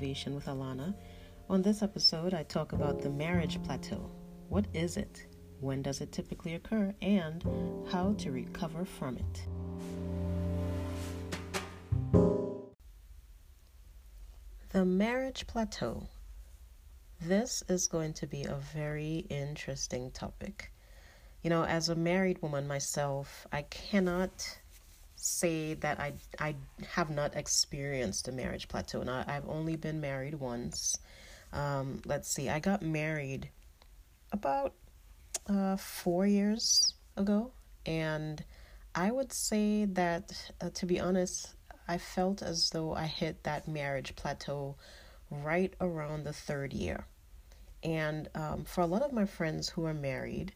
With Alana. On this episode, I talk about the marriage plateau. What is it? When does it typically occur? And how to recover from it. The marriage plateau. This is going to be a very interesting topic. You know, as a married woman myself, I cannot say that I I have not experienced a marriage plateau. Now I've only been married once. Um, let's see, I got married about uh, four years ago, and I would say that uh, to be honest, I felt as though I hit that marriage plateau right around the third year. And um, for a lot of my friends who are married,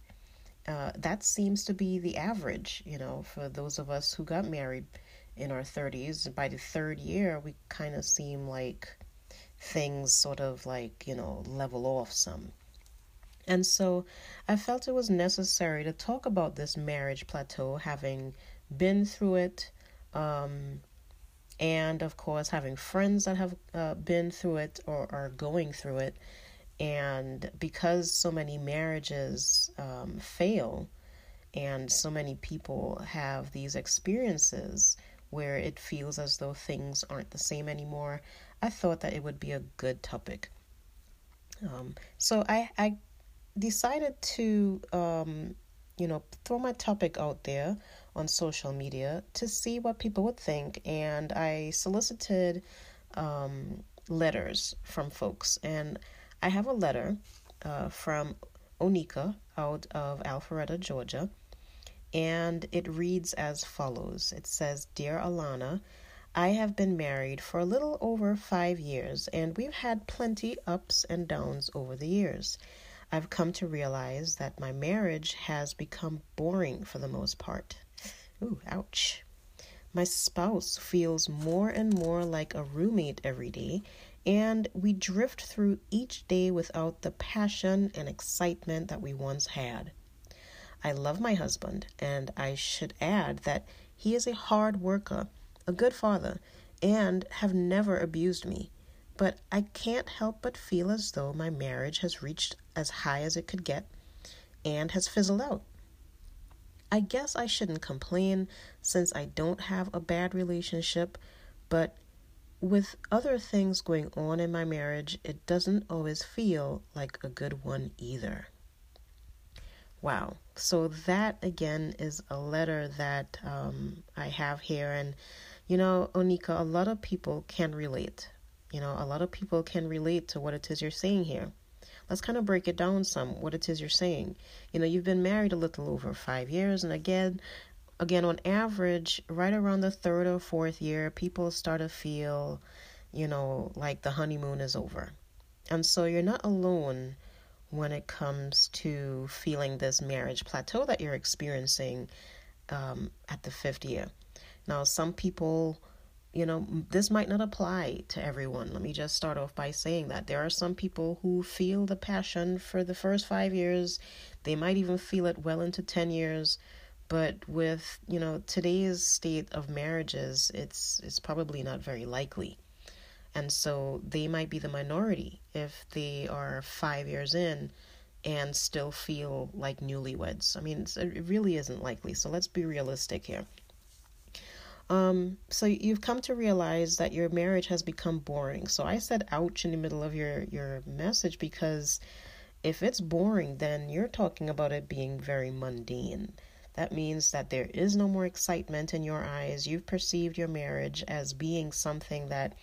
uh, that seems to be the average, you know, for those of us who got married in our 30s. By the third year, we kind of seem like things sort of like, you know, level off some. And so I felt it was necessary to talk about this marriage plateau, having been through it, um, and of course, having friends that have uh, been through it or are going through it and because so many marriages um, fail and so many people have these experiences where it feels as though things aren't the same anymore, I thought that it would be a good topic. Um, so I, I decided to, um, you know, throw my topic out there on social media to see what people would think. And I solicited um, letters from folks. And I have a letter uh, from Onika out of Alpharetta, Georgia, and it reads as follows It says, Dear Alana, I have been married for a little over five years, and we've had plenty ups and downs over the years. I've come to realize that my marriage has become boring for the most part. Ooh, ouch. My spouse feels more and more like a roommate every day, and we drift through each day without the passion and excitement that we once had. I love my husband, and I should add that he is a hard worker, a good father, and have never abused me. But I can't help but feel as though my marriage has reached as high as it could get and has fizzled out. I guess I shouldn't complain since I don't have a bad relationship, but with other things going on in my marriage, it doesn't always feel like a good one either. Wow. So, that again is a letter that um, I have here. And, you know, Onika, a lot of people can relate. You know, a lot of people can relate to what it is you're saying here. Let's kind of break it down some, what it is you're saying. You know, you've been married a little over five years. And again, again, on average, right around the third or fourth year, people start to feel, you know, like the honeymoon is over. And so you're not alone when it comes to feeling this marriage plateau that you're experiencing um, at the fifth year. Now, some people, you know, this might not apply to everyone. Let me just start off by saying that there are some people who feel the passion for the first five years. They might even feel it well into 10 years but with you know today's state of marriages it's it's probably not very likely and so they might be the minority if they are five years in and still feel like newlyweds i mean it really isn't likely so let's be realistic here um, so you've come to realize that your marriage has become boring. So I said ouch in the middle of your your message because if it's boring, then you're talking about it being very mundane. That means that there is no more excitement in your eyes. You've perceived your marriage as being something that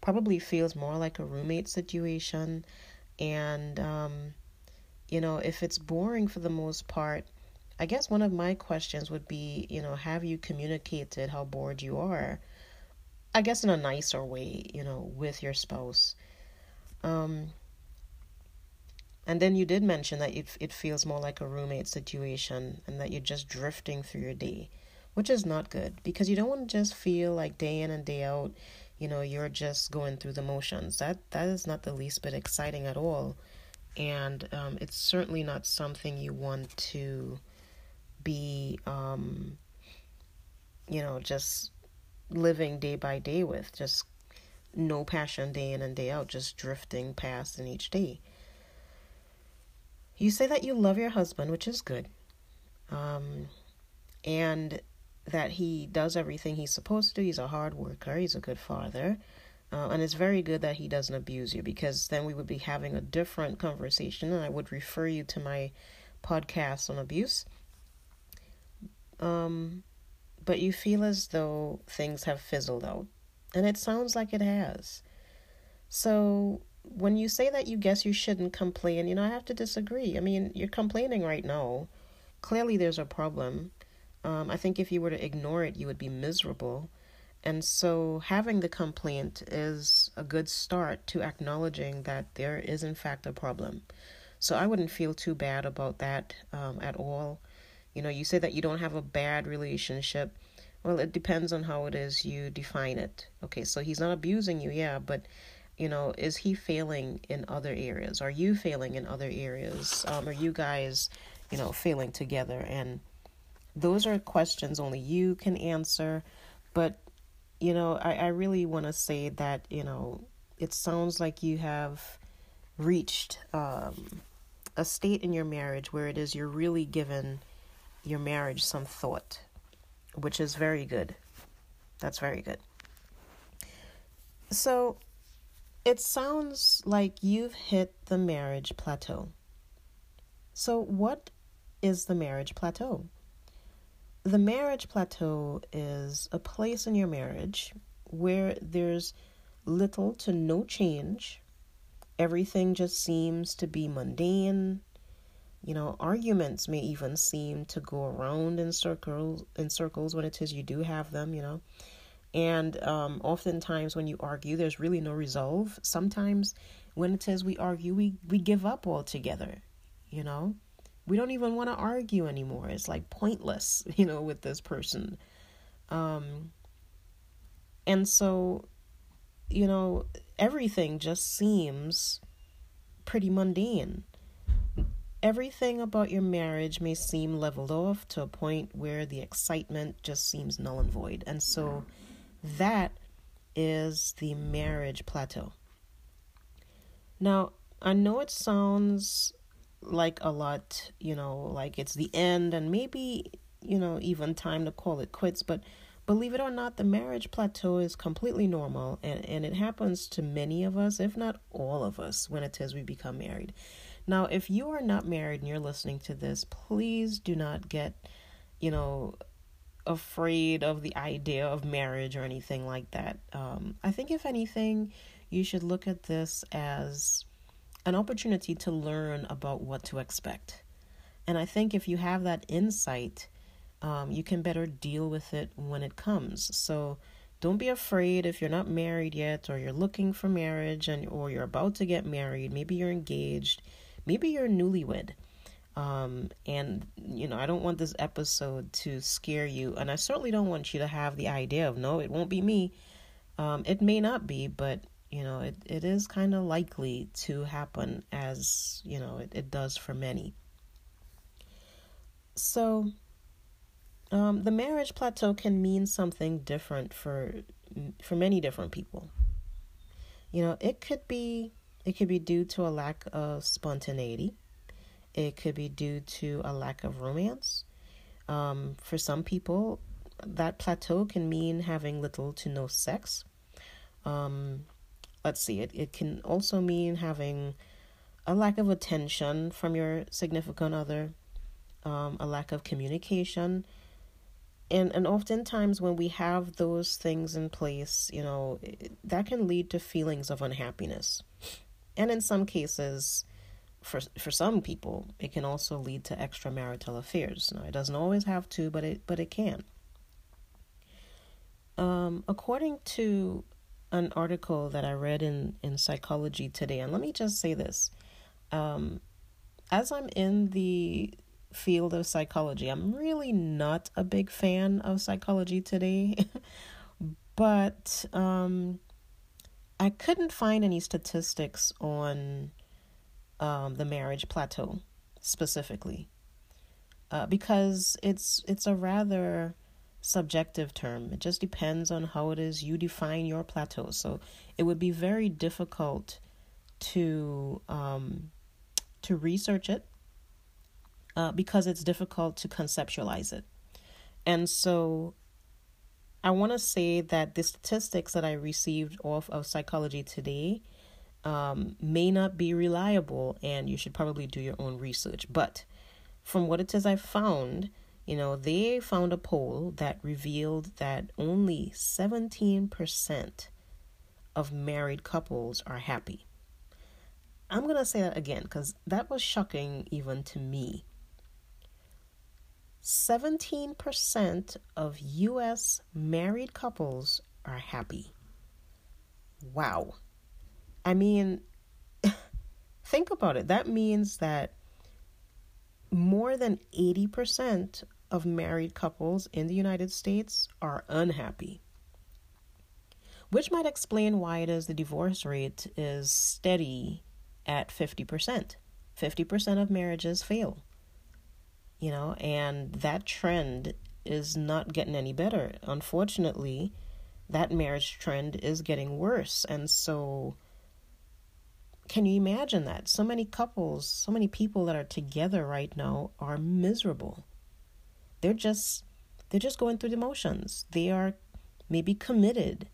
probably feels more like a roommate situation. And, um, you know, if it's boring for the most part, I guess one of my questions would be, you know, have you communicated how bored you are? I guess in a nicer way, you know, with your spouse. Um, and then you did mention that it, it feels more like a roommate situation and that you're just drifting through your day, which is not good because you don't want to just feel like day in and day out, you know, you're just going through the motions. That that is not the least bit exciting at all. And um, it's certainly not something you want to be, um, you know, just living day by day with, just no passion day in and day out, just drifting past in each day. You say that you love your husband, which is good, um, and that he does everything he's supposed to. He's a hard worker. He's a good father. Uh, and it's very good that he doesn't abuse you because then we would be having a different conversation, and I would refer you to my podcast on abuse. Um, but you feel as though things have fizzled out, and it sounds like it has. So when you say that you guess you shouldn't complain, you know, I have to disagree. I mean, you're complaining right now. Clearly, there's a problem. Um, I think if you were to ignore it, you would be miserable. And so, having the complaint is a good start to acknowledging that there is, in fact, a problem. So, I wouldn't feel too bad about that um, at all. You know, you say that you don't have a bad relationship. Well, it depends on how it is you define it. Okay, so he's not abusing you, yeah, but you know, is he failing in other areas? Are you failing in other areas? Um, are you guys, you know, failing together? And those are questions only you can answer. But you know, I, I really want to say that, you know, it sounds like you have reached um, a state in your marriage where it is you're really given your marriage some thought, which is very good. That's very good. So it sounds like you've hit the marriage plateau. So, what is the marriage plateau? the marriage plateau is a place in your marriage where there's little to no change. Everything just seems to be mundane. You know, arguments may even seem to go around in circles in circles when it is you do have them, you know. And um, oftentimes when you argue, there's really no resolve. Sometimes when it says we argue, we, we give up altogether, you know we don't even want to argue anymore. It's like pointless, you know, with this person. Um, and so, you know, everything just seems pretty mundane. Everything about your marriage may seem leveled off to a point where the excitement just seems null and void. And so that is the marriage plateau. Now, I know it sounds like a lot, you know, like it's the end and maybe, you know, even time to call it quits. But believe it or not, the marriage plateau is completely normal and, and it happens to many of us, if not all of us, when it is we become married. Now, if you are not married and you're listening to this, please do not get, you know, afraid of the idea of marriage or anything like that. Um, I think, if anything, you should look at this as an opportunity to learn about what to expect. And I think if you have that insight, um, you can better deal with it when it comes. So don't be afraid if you're not married yet or you're looking for marriage and or you're about to get married, maybe you're engaged, maybe you're newlywed. Um, and you know, I don't want this episode to scare you, and I certainly don't want you to have the idea of no, it won't be me. Um, it may not be, but you know, it, it is kind of likely to happen as, you know, it, it does for many. So, um, the marriage plateau can mean something different for for many different people. You know, it could be it could be due to a lack of spontaneity. It could be due to a lack of romance. Um, for some people, that plateau can mean having little to no sex. Um, let's see, it, it can also mean having a lack of attention from your significant other, um, a lack of communication. And, and oftentimes, when we have those things in place, you know, that can lead to feelings of unhappiness. And in some cases, for for some people, it can also lead to extramarital affairs. Now, it doesn't always have to, but it but it can. Um, according to an article that I read in, in Psychology Today. And let me just say this. Um, as I'm in the field of psychology, I'm really not a big fan of Psychology Today. but um, I couldn't find any statistics on um, the marriage plateau specifically. Uh, because it's it's a rather subjective term. It just depends on how it is you define your plateau. So it would be very difficult to um, to research it uh, because it's difficult to conceptualize it. And so I want to say that the statistics that I received off of Psychology Today um, may not be reliable, and you should probably do your own research. But from what it says I found, you know, they found a poll that revealed that only 17% of married couples are happy. I'm going to say that again because that was shocking even to me. 17% of US married couples are happy. Wow. I mean, think about it. That means that more than 80% of married couples in the United States are unhappy. Which might explain why it is the divorce rate is steady at 50%. 50% of marriages fail. You know, and that trend is not getting any better. Unfortunately, that marriage trend is getting worse. And so, can you imagine that? So many couples, so many people that are together right now are miserable. They're just they're just going through the motions. They are maybe committed.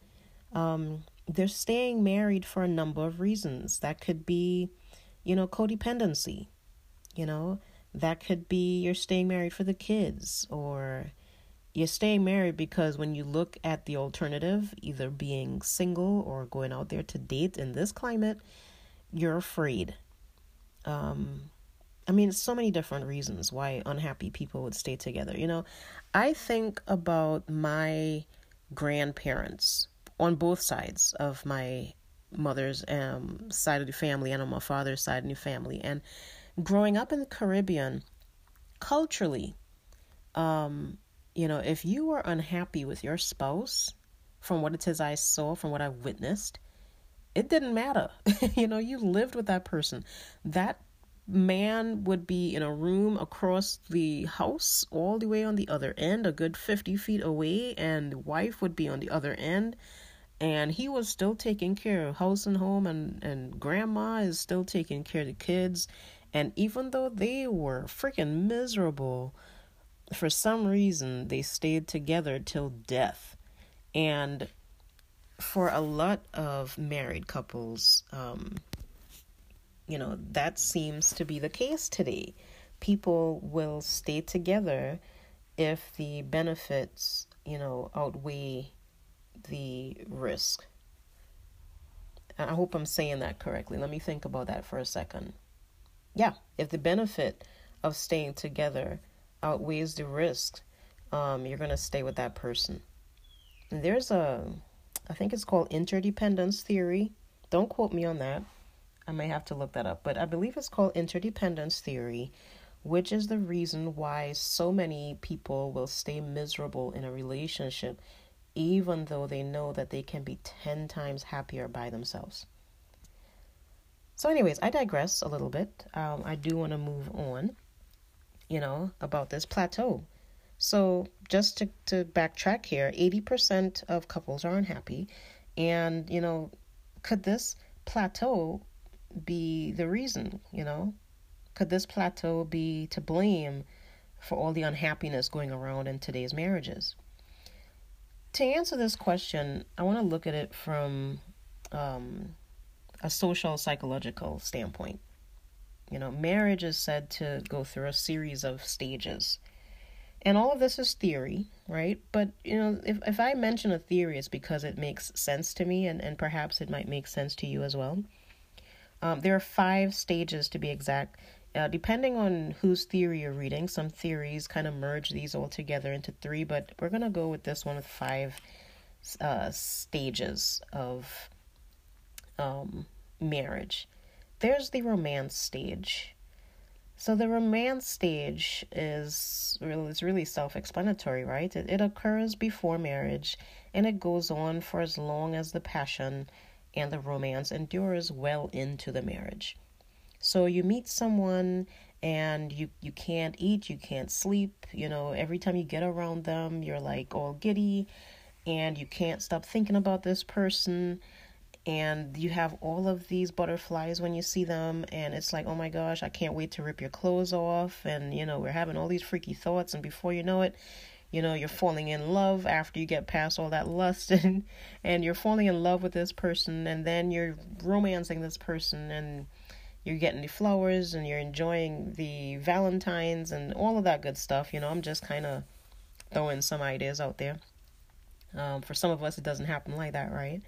Um, they're staying married for a number of reasons. That could be, you know, codependency. You know, that could be you're staying married for the kids or you're staying married because when you look at the alternative, either being single or going out there to date in this climate, you're afraid. Um, I mean, so many different reasons why unhappy people would stay together. You know, I think about my grandparents on both sides of my mother's um, side of the family and on my father's side of the family. And growing up in the Caribbean, culturally, um, you know, if you were unhappy with your spouse, from what it is I saw, from what I witnessed, it didn't matter. you know, you lived with that person. That man would be in a room across the house, all the way on the other end, a good 50 feet away, and the wife would be on the other end. And he was still taking care of house and home, and, and grandma is still taking care of the kids. And even though they were freaking miserable, for some reason they stayed together till death. And for a lot of married couples, um, you know, that seems to be the case today. People will stay together if the benefits, you know, outweigh the risk. I hope I'm saying that correctly. Let me think about that for a second. Yeah, if the benefit of staying together outweighs the risk, um, you're going to stay with that person. And there's a I think it's called interdependence theory. Don't quote me on that. I may have to look that up, but I believe it's called interdependence theory, which is the reason why so many people will stay miserable in a relationship even though they know that they can be 10 times happier by themselves. So, anyways, I digress a little bit. Um, I do want to move on, you know, about this plateau. So, just to, to backtrack here, 80% of couples are unhappy. And, you know, could this plateau be the reason, you know? Could this plateau be to blame for all the unhappiness going around in today's marriages? To answer this question, I want to look at it from um, a social psychological standpoint. You know, marriage is said to go through a series of stages. And all of this is theory, right? But, you know, if, if I mention a theory, it's because it makes sense to me and, and perhaps it might make sense to you as well. Um, there are five stages to be exact. Uh, depending on whose theory you're reading, some theories kind of merge these all together into three, but we're going to go with this one with five uh, stages of um, marriage. There's the romance stage. So the romance stage is really, it's really self-explanatory, right? It, it occurs before marriage and it goes on for as long as the passion and the romance endures well into the marriage. So you meet someone and you you can't eat, you can't sleep, you know, every time you get around them, you're like all giddy and you can't stop thinking about this person and you have all of these butterflies when you see them and it's like oh my gosh i can't wait to rip your clothes off and you know we're having all these freaky thoughts and before you know it you know you're falling in love after you get past all that lust and and you're falling in love with this person and then you're romancing this person and you're getting the flowers and you're enjoying the valentines and all of that good stuff you know i'm just kind of throwing some ideas out there. Um, for some of us it doesn't happen like that right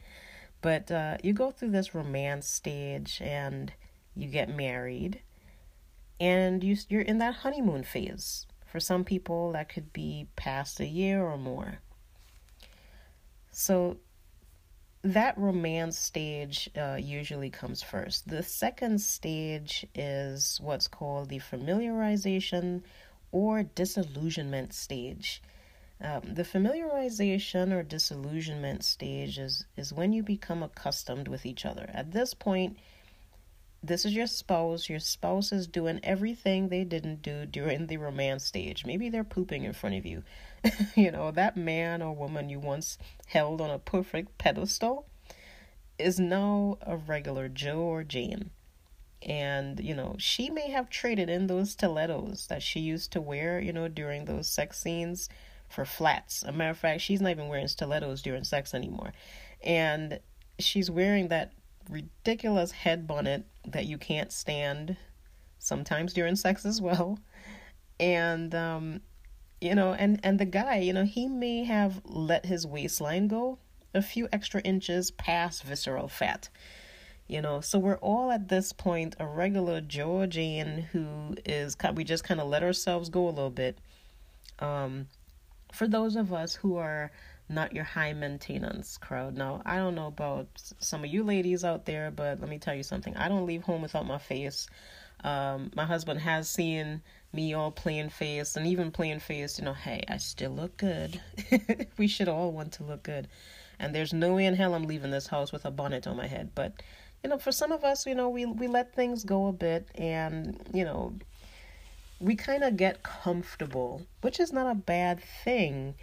but uh, you go through this romance stage and you get married and you, you're in that honeymoon phase. For some people, that could be past a year or more. So that romance stage uh, usually comes first. The second stage is what's called the familiarization or disillusionment stage. Um, the familiarization or disillusionment stage is, is when you become accustomed with each other. At this point, this is your spouse. Your spouse is doing everything they didn't do during the romance stage. Maybe they're pooping in front of you. you know, that man or woman you once held on a perfect pedestal is now a regular Joe or Jane. And, you know, she may have traded in those stilettos that she used to wear, you know, during those sex scenes for flats. A matter of fact, she's not even wearing stilettos during sex anymore. And she's wearing that ridiculous head bonnet that you can't stand sometimes during sex as well. And um you know, and and the guy, you know, he may have let his waistline go a few extra inches past visceral fat. You know, so we're all at this point a regular Georgian who is we just kind of let ourselves go a little bit. Um for those of us who are not your high maintenance crowd. Now, I don't know about some of you ladies out there, but let me tell you something. I don't leave home without my face. Um, my husband has seen me all plain face and even plain face, you know, hey, I still look good. we should all want to look good. And there's no way in hell I'm leaving this house with a bonnet on my head. But, you know, for some of us, you know, we, we let things go a bit and, you know, we kind of get comfortable, which is not a bad thing,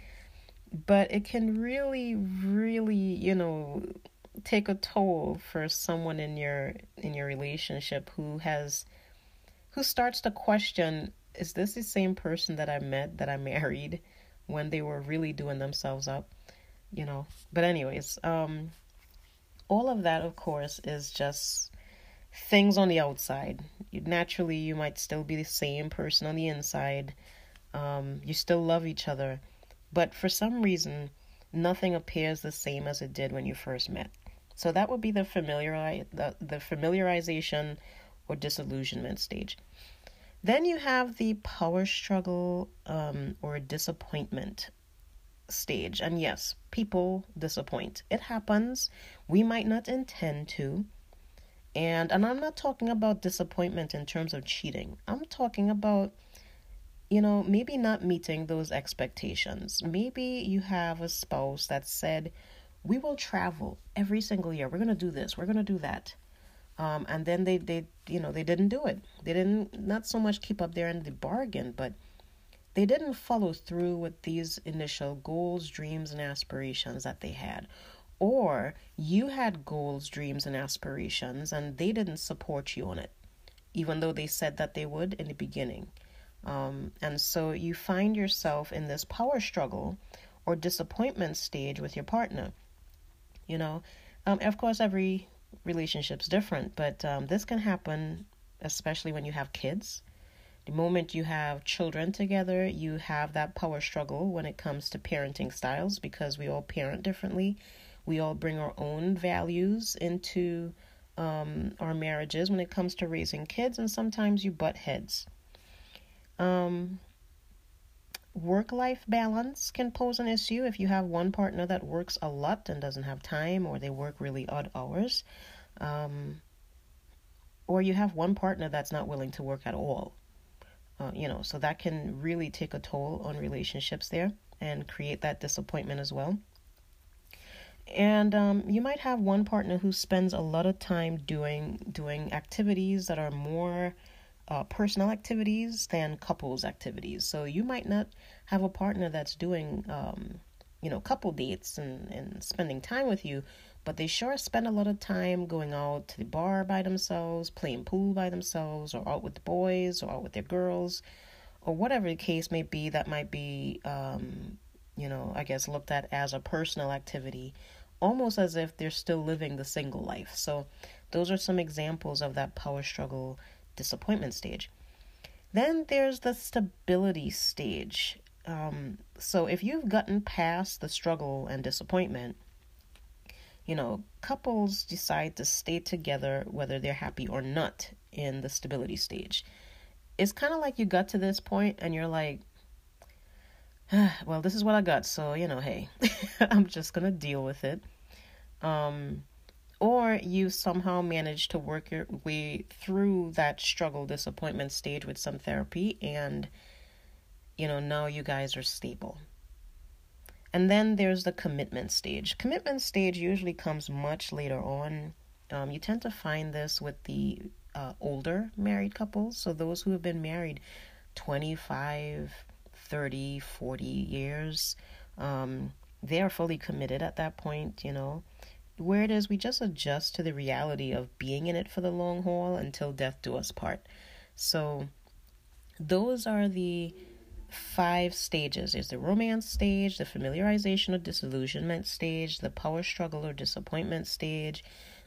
but it can really, really, you know, take a toll for someone in your in your relationship who has who starts to question is this the same person that I met that I married when they were really doing themselves up you know? But anyways um all of that of course is just things on the outside. You, naturally, you might still be the same person on the inside. Um, you still love each other, but for some reason, nothing appears the same as it did when you first met. So that would be the familiar the, the familiarization or disillusionment stage. Then you have the power struggle um, or disappointment stage. And yes, people disappoint. It happens. We might not intend to, and and I'm not talking about disappointment in terms of cheating. I'm talking about you know, maybe not meeting those expectations. Maybe you have a spouse that said, "We will travel every single year. We're going to do this. We're going to do that." Um, and then they they you know, they didn't do it. They didn't not so much keep up their end of the bargain, but they didn't follow through with these initial goals, dreams, and aspirations that they had or you had goals, dreams, and aspirations, and they didn't support you on it, even though they said that they would in the beginning. Um, and so you find yourself in this power struggle or disappointment stage with your partner. You know, um, of course, every relationship's different, but um, this can happen especially when you have kids. The moment you have children together, you have that power struggle when it comes to parenting styles because we all parent differently we all bring our own values into um, our marriages when it comes to raising kids, and sometimes you butt heads. Um, work life balance can pose an issue if you have one partner that works a lot and doesn't have time, or they work really odd hours. Um, or you have one partner that's not willing to work at all. Uh, you know, so that can really take a toll on relationships there and create that disappointment as well. And um, you might have one partner who spends a lot of time doing doing activities that are more uh, personal activities than couples activities. So you might not have a partner that's doing, um, you know, couple dates and, and spending time with you, but they sure spend a lot of time going out to the bar by themselves, playing pool by themselves, or out with the boys, or out with their girls, or whatever the case may be. That might be, um, you know, I guess looked at as a personal activity, almost as if they're still living the single life. So those are some examples of that power struggle disappointment stage. Then there's the stability stage. Um, so if you've gotten past the struggle and disappointment, you know, couples decide to stay together whether they're happy or not in the stability stage. It's kind of like you got to this point and you're like, well, this is what I got, so you know, hey, I'm just gonna deal with it. Um, or you somehow manage to work your way through that struggle disappointment stage with some therapy and you know now you guys are stable. And then there's the commitment stage. Commitment stage usually comes much later on. Um, you tend to find this with the uh, older married couples. So those who have been married 25 30 40 years um, they are fully committed at that point you know where it is we just adjust to the reality of being in it for the long haul until death do us part. So those are the five stages. There's the romance stage, the familiarization or disillusionment stage, the power struggle or disappointment stage,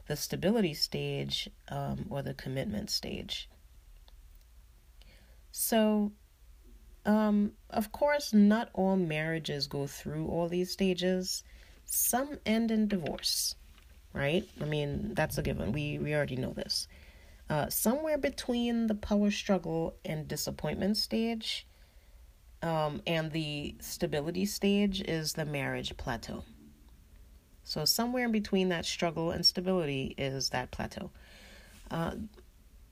the stability stage, um, or the commitment stage. So, um, of course, not all marriages go through all these stages. Some end in divorce right? I mean, that's a given. We we already know this. Uh, somewhere between the power struggle and disappointment stage um, and the stability stage is the marriage plateau. So, somewhere in between that struggle and stability is that plateau. Uh,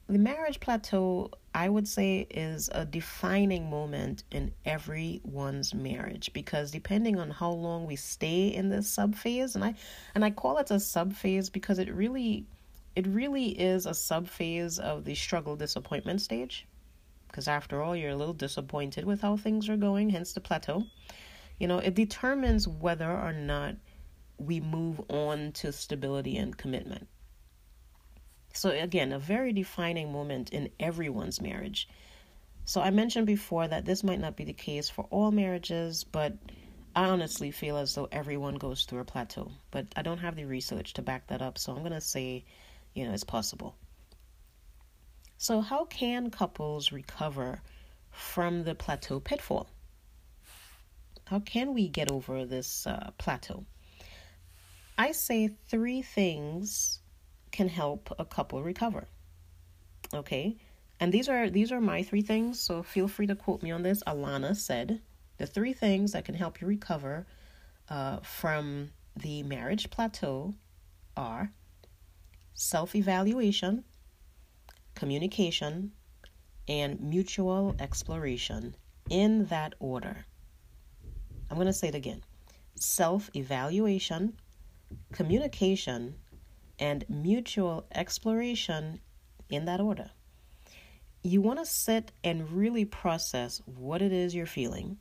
the marriage plateau, I would say, is a defining moment in everyone's marriage because depending on how long we stay in this sub phase, and I and I call it a sub phase because it really it really is a sub phase of the struggle disappointment stage. Because after all, you're a little disappointed with how things are going, hence the plateau. You know, it determines whether or not we move on to stability and commitment. So, again, a very defining moment in everyone's marriage. So, I mentioned before that this might not be the case for all marriages, but I honestly feel as though everyone goes through a plateau. But I don't have the research to back that up, so I'm going to say, you know, it's possible. So, how can couples recover from the plateau pitfall? How can we get over this uh, plateau? I say three things can help a couple recover. Okay? And these are these are my three things, so feel free to quote me on this. Alana said the three things that can help you recover uh, from the marriage plateau are self-evaluation, communication, and mutual exploration in that order. I'm going to say it again. Self-evaluation, communication, and mutual exploration in that order. You want to sit and really process what it is you're feeling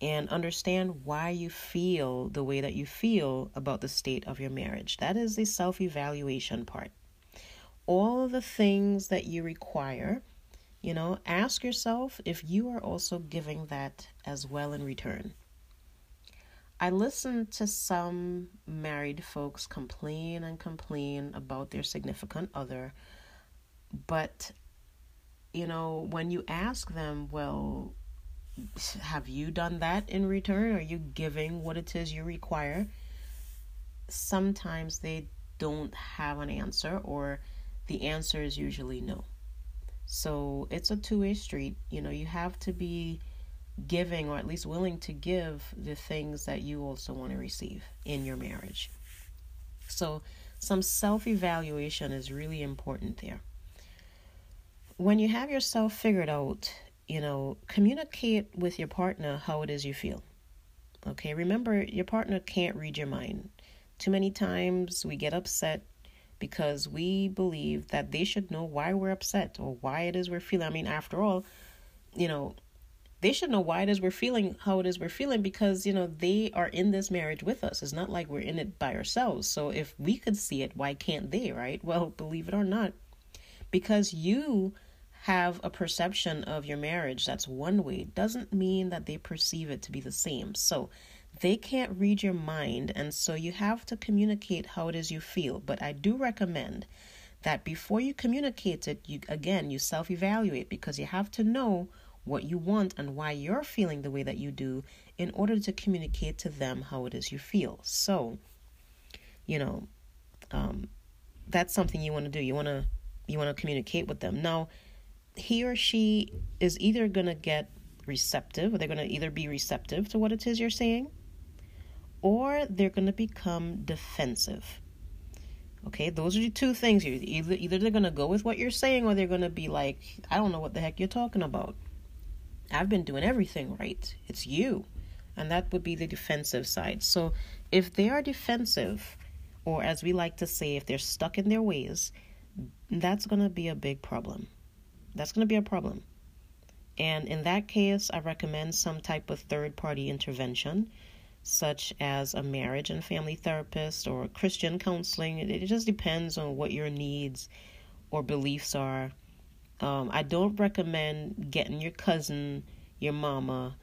and understand why you feel the way that you feel about the state of your marriage. That is the self evaluation part. All the things that you require, you know, ask yourself if you are also giving that as well in return. I listen to some married folks complain and complain about their significant other, but you know, when you ask them, well, have you done that in return? Are you giving what it is you require? Sometimes they don't have an answer, or the answer is usually no. So it's a two way street. You know, you have to be giving or at least willing to give the things that you also want to receive in your marriage. So, some self evaluation is really important there. When you have yourself figured out, you know, communicate with your partner how it is you feel. Okay, remember, your partner can't read your mind. Too many times we get upset because we believe that they should know why we're upset or why it is we're feeling. I mean, after all, you know, they should know why it is we're feeling how it is we're feeling because you know they are in this marriage with us. It's not like we're in it by ourselves. So if we could see it why can't they right? Well believe it or not because you have a perception of your marriage that's one way doesn't mean that they perceive it to be the same. So they can't read your mind and so you have to communicate how it is you feel. But i do recommend that before you communicate it you again you self evaluate because you have to know what you want and why you're feeling the way that you do in order to communicate to them how it is you feel. So, you know, um, that's something you want to do. You want to you want to communicate with them. Now, he or she is either going to get receptive, or they're going to either be receptive to what it is you're saying, or they're going to become defensive. Okay, those are the two things. Either either they're to go with what you're saying, or they're to be like, I don't know what the heck you're talking about. I've been doing everything right. It's you. And that would be the defensive side. So if they are defensive, or as we like to say, if they're stuck in their ways, that's going to be a big problem. That's going to be a problem. And in that case, I recommend some type of third party intervention, such as a marriage and family therapist or Christian counseling. It just depends on what your needs or beliefs are um, I don't recommend getting your cousin, your mama,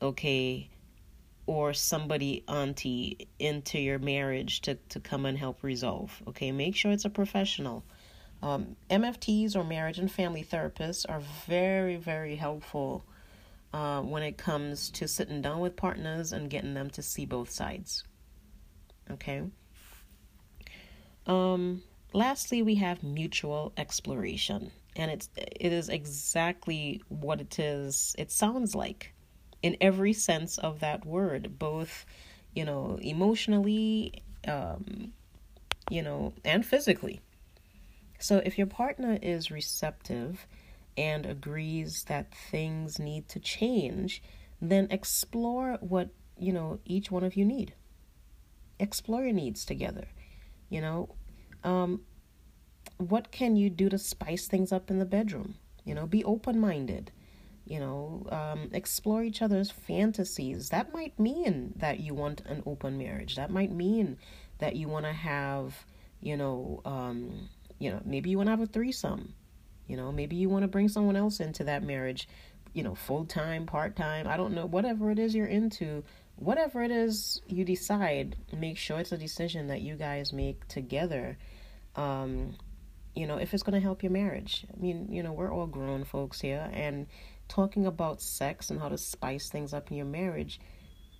okay, or somebody auntie into your marriage to, to come and help resolve. Okay, make sure it's a professional. Um, MFTs or marriage and family therapists are very, very helpful uh, when it comes to sitting down with partners and getting them to see both sides. Okay. Um, lastly, we have mutual exploration and it's it is exactly what it is it sounds like in every sense of that word both you know emotionally um you know and physically. So if your partner is receptive and agrees that things need to change then explore what you know each one of you need. Explore your needs together you know? Um what can you do to spice things up in the bedroom? You know, be open minded. You know, um, explore each other's fantasies. That might mean that you want an open marriage. That might mean that you want to have, you know, um, you know, maybe you want to have a threesome. You know, maybe you want to bring someone else into that marriage. You know, full time, part time. I don't know. Whatever it is you're into, whatever it is you decide, make sure it's a decision that you guys make together. Um, you know, if it's going to help your marriage. I mean, you know, we're all grown folks here, and talking about sex and how to spice things up in your marriage,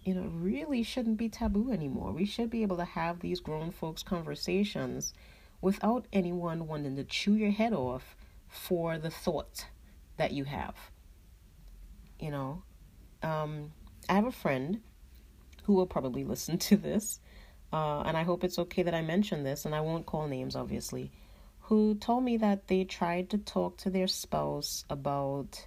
you know, really shouldn't be taboo anymore. We should be able to have these grown folks conversations without anyone wanting to chew your head off for the thought that you have. You know, um, I have a friend who will probably listen to this, uh, and I hope it's okay that I mention this, and I won't call names, obviously who told me that they tried to talk to their spouse about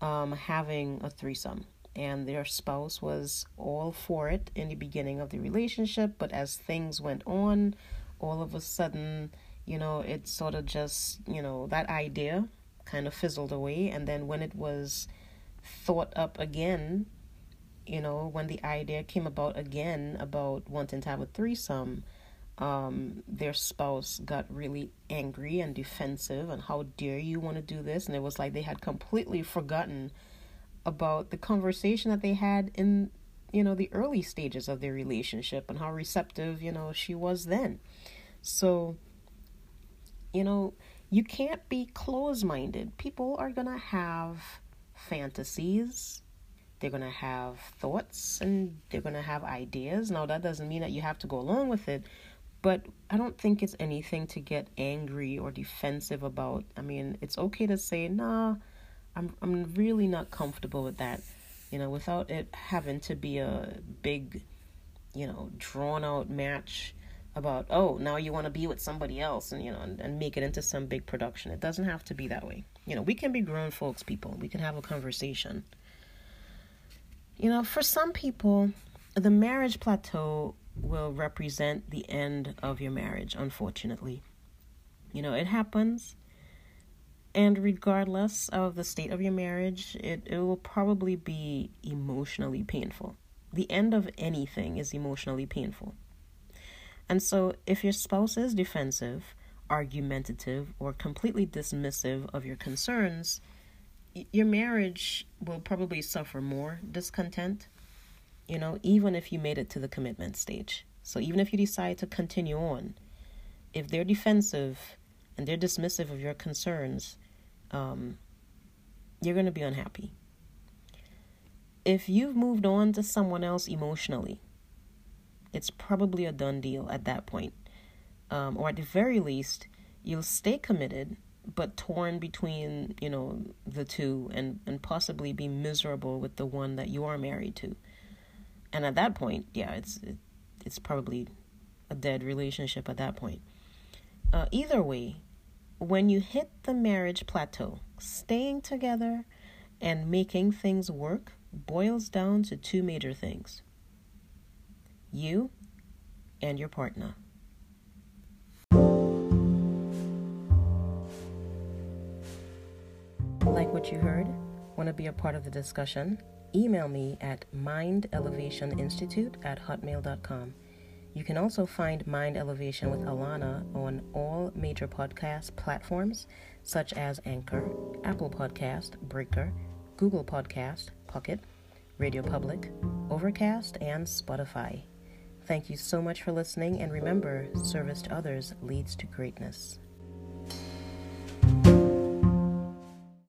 um, having a threesome. And their spouse was all for it in the beginning of the relationship, but as things went on, all of a sudden, you know, it sort of just, you know, that idea kind of fizzled away. And then when it was thought up again, you know, when the idea came about again about wanting to have a threesome, um, their spouse got really angry and defensive and how dare you want to do this? And it was like they had completely forgotten about the conversation that they had in you know the early stages of their relationship and how receptive you know she was then. So you know you can't be closed-minded. People are to have fantasies. They're going to have thoughts and they're going to have ideas. Now that doesn't mean that you have to go along with it but I don't think it's anything to get angry or defensive about. I mean, it's okay to say, "Nah, I'm I'm really not comfortable with that." You know, without it having to be a big, you know, drawn out match about, "Oh, now you want to be with somebody else," and you know, and, and make it into some big production. It doesn't have to be that way. You know, we can be grown folks people. We can have a conversation. You know, for some people, the marriage plateau will represent the end of your marriage, unfortunately. You know, it happens. And regardless of the state of your marriage, it, it will probably be emotionally painful. The end of anything is emotionally painful. And so, if your spouse is defensive, argumentative, or completely dismissive of your concerns, your marriage will probably suffer more discontent, you know, even if you made it to the commitment stage. So, even if you decide to continue on, if they're defensive and they're dismissive of your concerns, um, you're going to be unhappy. If you've moved on to someone else emotionally, it's probably a done deal at that point. Um, or at the very least, you'll stay committed, but torn between, you know, the two and, and possibly be miserable with the one that you are married to. And at that point, yeah, it's it, it's probably a dead relationship at that point. Uh, either way, when you hit the marriage plateau, staying together and making things work boils down to two major things you and your partner. Like what you heard? Want to be a part of the discussion? Email me at mindelevationinstitute at hotmail.com. You can also find Mind Elevation with Alana on all major podcast platforms such as Anchor, Apple Podcast, Breaker, Google Podcast, Pocket, Radio Public, Overcast, and Spotify. Thank you so much for listening, and remember, service to others leads to greatness.